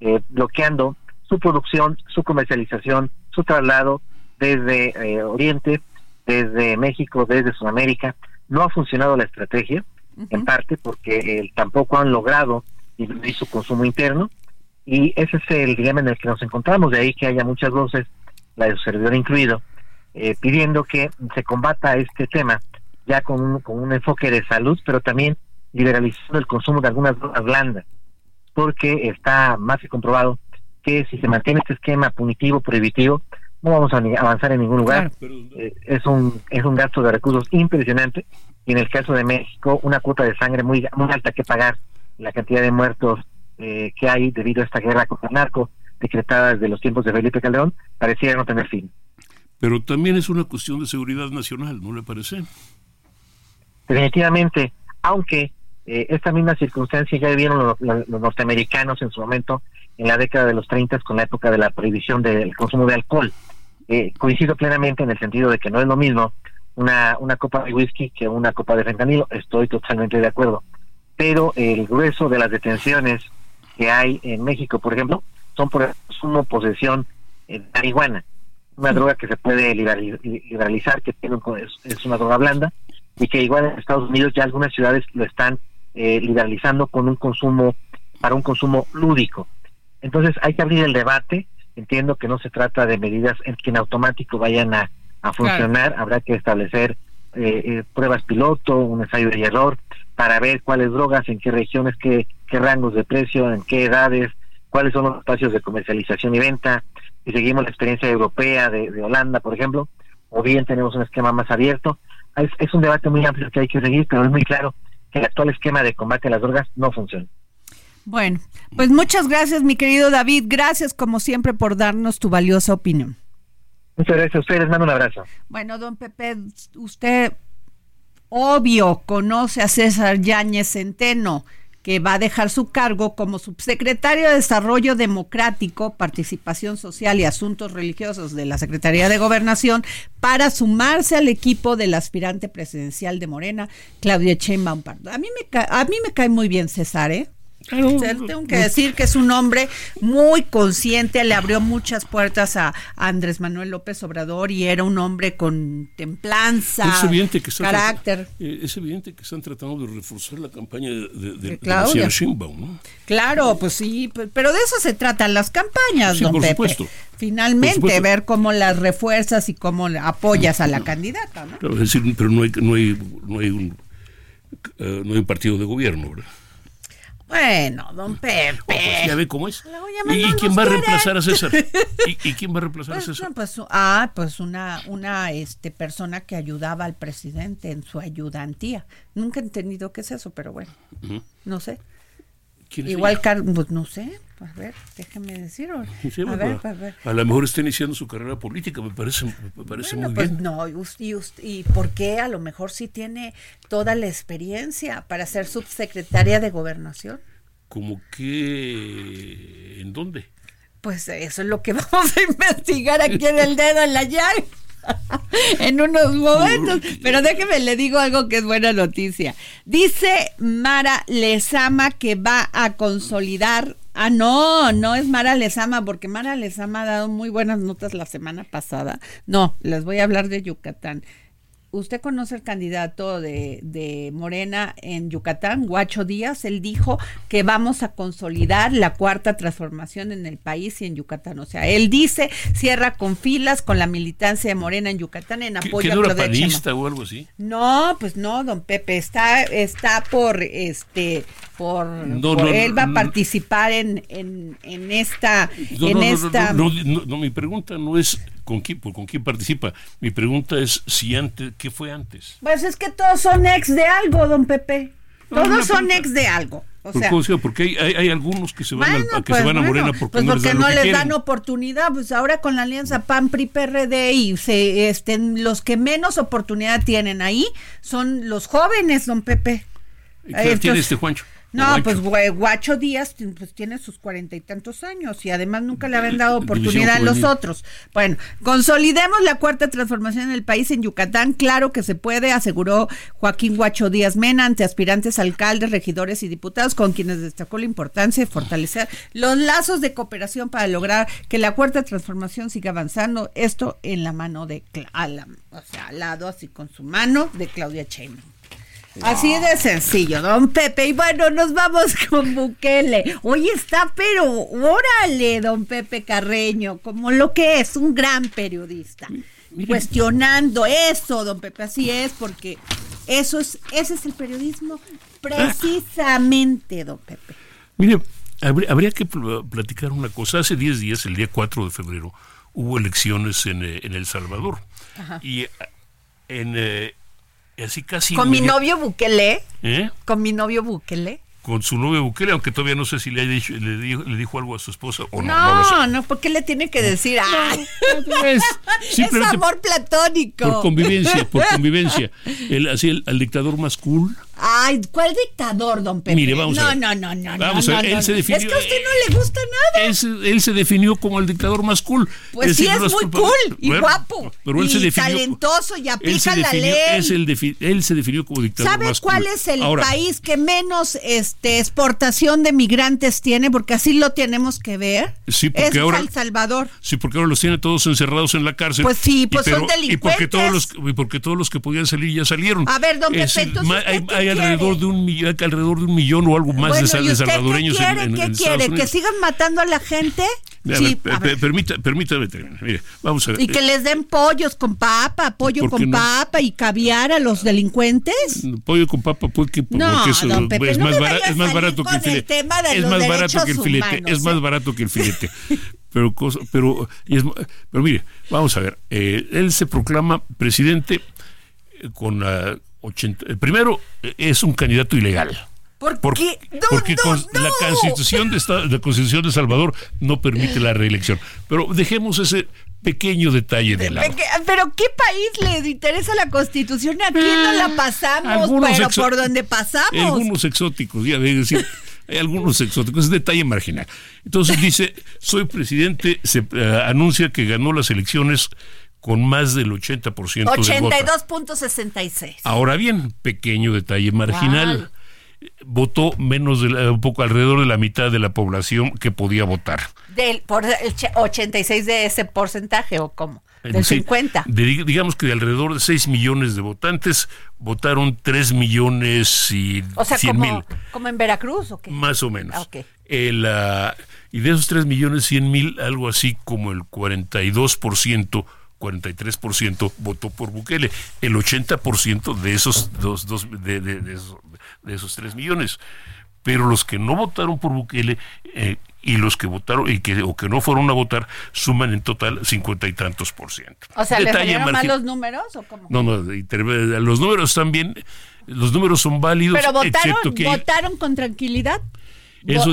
eh, bloqueando su producción, su comercialización, su traslado desde eh, Oriente, desde México, desde Sudamérica. No ha funcionado la estrategia, en parte porque eh, tampoco han logrado disminuir su consumo interno, y ese es el dilema en el que nos encontramos, de ahí que haya muchas voces, la de su servidor incluido, pidiendo que se combata este tema ya con un, con un enfoque de salud, pero también liberalizando el consumo de algunas drogas blandas, porque está más que comprobado que si se mantiene este esquema punitivo, prohibitivo, no vamos a avanzar en ningún lugar. Eh, es un es un gasto de recursos impresionante y en el caso de México una cuota de sangre muy muy alta que pagar la cantidad de muertos eh, que hay debido a esta guerra contra el narco decretada desde los tiempos de Felipe Calderón pareciera no tener fin. Pero también es una cuestión de seguridad nacional, ¿no le parece? Definitivamente, aunque eh, esta misma circunstancia ya vivieron los, norteamericanos en su momento, en la década de los 30 con la época de la prohibición del consumo de alcohol. Eh, coincido plenamente en el sentido de que no es lo mismo una, una copa de whisky que una copa de fentanilo, estoy totalmente de acuerdo. Pero el grueso de las detenciones que hay en México, por ejemplo, son por consumo posesión de marihuana, una droga que se puede liberalizar, que tiene es una droga blanda, y que igual en Estados Unidos ya algunas ciudades lo están eh, liberalizando con un consumo para un consumo lúdico. Entonces hay que abrir el debate. Entiendo que no se trata de medidas en que en automático vayan a, funcionar. Habrá que establecer eh, eh, pruebas piloto, un ensayo de error para ver cuáles drogas, en qué regiones, qué, qué rangos de precio, en qué edades, cuáles son los espacios de comercialización y venta. Si seguimos la experiencia europea de, de Holanda, por ejemplo, o bien tenemos un esquema más abierto es, un debate muy amplio que hay que seguir, pero es muy claro que el actual esquema de combate a las drogas no funciona. Bueno, pues muchas gracias, mi querido David. Gracias, como siempre, por darnos tu valiosa opinión. Muchas gracias a ustedes. Mando un abrazo. Bueno, don Pepe, usted obvio conoce a César Yáñez Centeno que va a dejar su cargo como subsecretario de Desarrollo Democrático, Participación Social y Asuntos Religiosos de la Secretaría de Gobernación para sumarse al equipo del aspirante presidencial de Morena, Claudia Sheinbaum. A mí me a mí me cae muy bien César, ¿eh? Tengo que decir que es un hombre muy consciente, le abrió muchas puertas a, Andrés Manuel López Obrador y era un hombre con templanza, carácter. Eh, es evidente que están tratando de reforzar la campaña de, de, de, Sheinbaum, Claro, pues sí, pero de eso se tratan las campañas, don Pepe. Finalmente, ver cómo las refuerzas y cómo apoyas a la candidata. ¿no? es decir, pero no hay, no hay, no hay un, eh, no hay un partido de gobierno, ¿verdad? Bueno, don Pepe. pues ya ve cómo es. ¿Y, no quién va a reemplazar a César? ¿Y, y quién va a reemplazar a Pues, César? no, pues, ah, pues una, una este, persona que ayudaba al presidente en su ayudantía. Nunca he entendido qué es eso, pero bueno, no sé. ¿Quién es Igual, ella? Car- pues no sé. A ver, déjeme decir. Sí, sí, a bueno, ver, a ver. a lo mejor está iniciando su carrera política, me parece, me parece Bueno, muy pues bien. no, y, y, y por qué a lo mejor sí tiene toda la experiencia para ser subsecretaria de gobernación. Como que... ¿En dónde? Pues eso es lo que vamos a investigar aquí en el dedo en la llaga. en unos momentos. Pero déjeme le digo algo que es buena noticia. Dice Mara Lezama que va a consolidar. Ah, no, no es Mara Lezama, porque Mara Lezama ha dado muy buenas notas la semana pasada. No, les voy a hablar de Yucatán. Usted conoce el candidato de, de Morena en Yucatán, Guacho Díaz. Él dijo que vamos a consolidar la cuarta transformación en el país y en Yucatán. O sea, él dice, cierra con filas con la militancia de Morena en Yucatán en ¿Que, apoyo Claudia Sheinbaum. panista o algo así? No, pues no, don Pepe, está, está por este por, No, por- no, él va a participar en, en, en esta No, en esta no, mi pregunta no es con quién, por- con quién participa. Mi pregunta es si antes, ¿qué fue antes? Pues es que todos son ex de algo, don Pepe. No, no, Todos no, son ex de algo. O Por- sea, porque hay, hay, hay algunos que se van, al- bueno, que pues se van a bueno, Morena porque pues no les porque dan no lo que les quieren. dan oportunidad, pues ahora con la alianza PAN PRI PRD y se estén los que menos oportunidad tienen ahí son los jóvenes, don Pepe. ¿Y ¿Qué edad tiene este Juancho? No, pues Gua- Guacho Díaz pues, tiene sus cuarenta y tantos años y además nunca le habían dado oportunidad a los otros. Bueno, consolidemos la cuarta transformación en el país en Yucatán. Claro que se puede, aseguró Joaquín Guacho Díaz Mena ante aspirantes alcaldes, regidores y diputados con quienes destacó la importancia de fortalecer los lazos de cooperación para lograr que la cuarta transformación siga avanzando. Esto en la mano de, Cla- a la- o sea, al lado así con su mano de Claudia Sheinbaum. Así de sencillo, don Pepe. Y bueno, nos vamos con Bukele. Hoy está, pero órale, don Pepe Carreño, como lo que es, un gran periodista. Cuestionando eso, don Pepe, así es, porque eso es, ese es el periodismo precisamente, don Pepe. Mire, habría, que pl- platicar una cosa. Hace 10 días, el día 4 de febrero, hubo elecciones en, eh, en El Salvador. Ajá. Y eh, en eh, así casi... Con mi novio Bukele, ¿Eh? con mi novio Bukele. Con su novio Bukele, aunque todavía no sé si le, ha dicho, le, dijo, le dijo algo a su esposa o no. No, no no. ¿por qué le tiene que decir? ¡Ay! es es amor platónico. Por convivencia, por convivencia. El, así el, al dictador más cool. Ay, ¿cuál dictador, don Pepe? Mire, vamos no, a ver. no, no, no, Vamos no, a ver, no, él se definió- Es que a usted no le gusta nada. Él se, él se definió como el dictador más cool. Pues sí, es muy cool y guapo. Pero él y se definió. talentoso y aplica la ley. es el defi- él se definió como dictador ¿Sabe más cuál cool. es el Ahora, país que menos este, exportación de migrantes tiene? Porque así lo tenemos que ver. Sí, porque es ahora- El Salvador. Sí, porque ahora los tiene todos encerrados en la cárcel. Pues sí, Y pues son Y porque, delincuentes. todos los, y porque todos los que podían salir ya salieron. A ver, don Pepe, entonces, ma- ¿usted hay, hay alrededor, quiere? de un millón, alrededor de un millón o algo más de, bueno, sal- ¿y de usted salvadoreños qué en- quiere? en, ¿Qué en quiere? Estados ¿Que Unidos. sigan matando a la gente? A Sí, ver, a ver. permita- permítame terminar. Mire, vamos a ver. Y que les den pollos con papa, pollo ¿Por qué con no? papa y caviar a los delincuentes. pollo con papa porque, No, porque eso don Pepe, es, no más me bara- vaya a es más salir barato que el el filete de es más barato que el filete humanos, es ¿eh? más barato que el filete pero cosa, pero es- pero mire vamos a ver eh, él se proclama presidente eh, con ah, 80 eh, primero eh, es un candidato ilegal ¿Por, Por- qué? No, porque no, con- no. la constitución de esta- la constitución de Salvador no permite la reelección pero dejemos ese pequeño detalle de lado Pero ¿qué país le interesa la constitución? Aquí no la pasamos, algunos pero por donde pasamos. algunos exóticos, ya de decir, hay algunos exóticos, es detalle marginal. Entonces dice, soy presidente, se eh, anuncia que ganó las elecciones con más del 80% del voto. 82.66. Ahora bien, pequeño detalle marginal. Votó menos de la- un poco alrededor de la mitad de la población que podía votar. Del, por el che- 86 de ese porcentaje, ¿o cómo? Del Sí, 50. de- digamos que de alrededor de 6 millones de votantes, votaron 3 millones y O sea, 100 mil. como, como en Veracruz, ¿o qué? Más o menos. Ah, ok. El, ah, y de esos 3 millones 100 mil, algo así como el 42%, 43% votó por Bukele. El 80% de esos, dos, dos, de, de- de esos, de esos 3 millones. pero los que no votaron por Bukele eh, y los que votaron y que o que no fueron a votar suman en total cincuenta y tantos por ciento. O sea, ¿le mal los números o cómo? No, no, los números están bien, los números son válidos. Pero votaron, votaron con tranquilidad.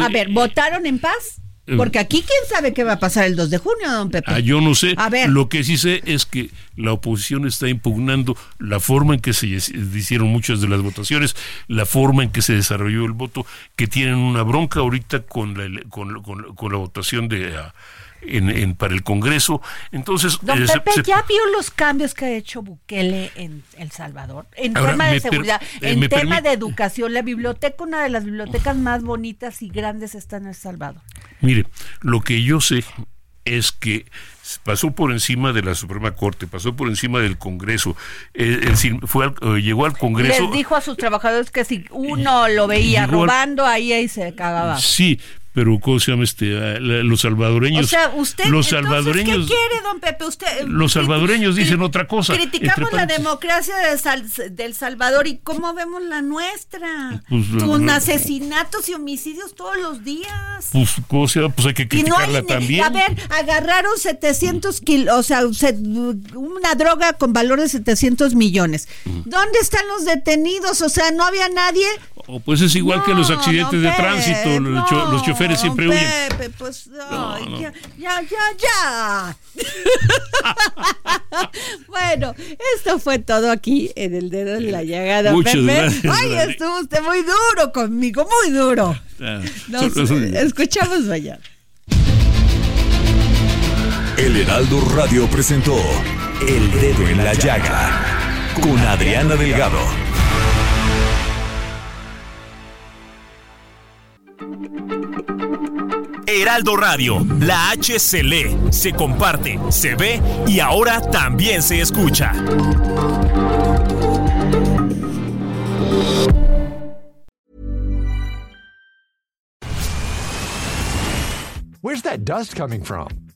a ver, ¿votaron en paz? Eh, Porque aquí quién sabe qué va a pasar el 2 de junio, don Pepe. Ah, yo no sé. A ver. Lo que sí sé es que la oposición está impugnando la forma en que se hicieron muchas de las votaciones, la forma en que se desarrolló el voto, que tienen una bronca ahorita con la, con, con la votación de... Ah, en, para el Congreso. Entonces, Don eh, Pepe, ¿ya vio los cambios que ha hecho Bukele en El Salvador? En tema de seguridad, eh, en tema de educación, la biblioteca, una de las bibliotecas más bonitas y grandes está en El Salvador. Mire, lo que yo sé es que pasó por encima de la Suprema Corte, pasó por encima del Congreso, eh, fue llegó al Congreso. Les dijo a sus trabajadores que si uno lo veía robando, ahí, ahí se cagaba. Sí, pero ¿cómo se llama este? Ah, los salvadoreños. O sea, usted, los salvadoreños, ¿qué quiere, don Pepe? Usted, eh, los salvadoreños dicen otra cosa. Criticamos la democracia de del Salvador y cómo vemos la nuestra. Pues, Con asesinatos y homicidios todos los días. Pues, ¿cómo se llama? Pues hay que criticarla también. A ver, agarraron 700 kilos, o sea, una droga con valor de 700 millones. ¿Dónde están los detenidos? O sea, no había nadie. O pues es igual que los accidentes de tránsito, los choferes siempre Pepe, pues ya, ya, ya, ya. bueno, esto fue todo aquí en el dedo de la llaga. Muchas Gracias, Ay, estuvo usted muy duro conmigo, muy duro. Ah, Nos escuchamos mañana. El Heraldo Radio presentó El Dedo en la Llaga con Adriana Delgado. Heraldo Radio, la H se lee, se comparte, se ve y ahora también se escucha. Where's that dust coming from?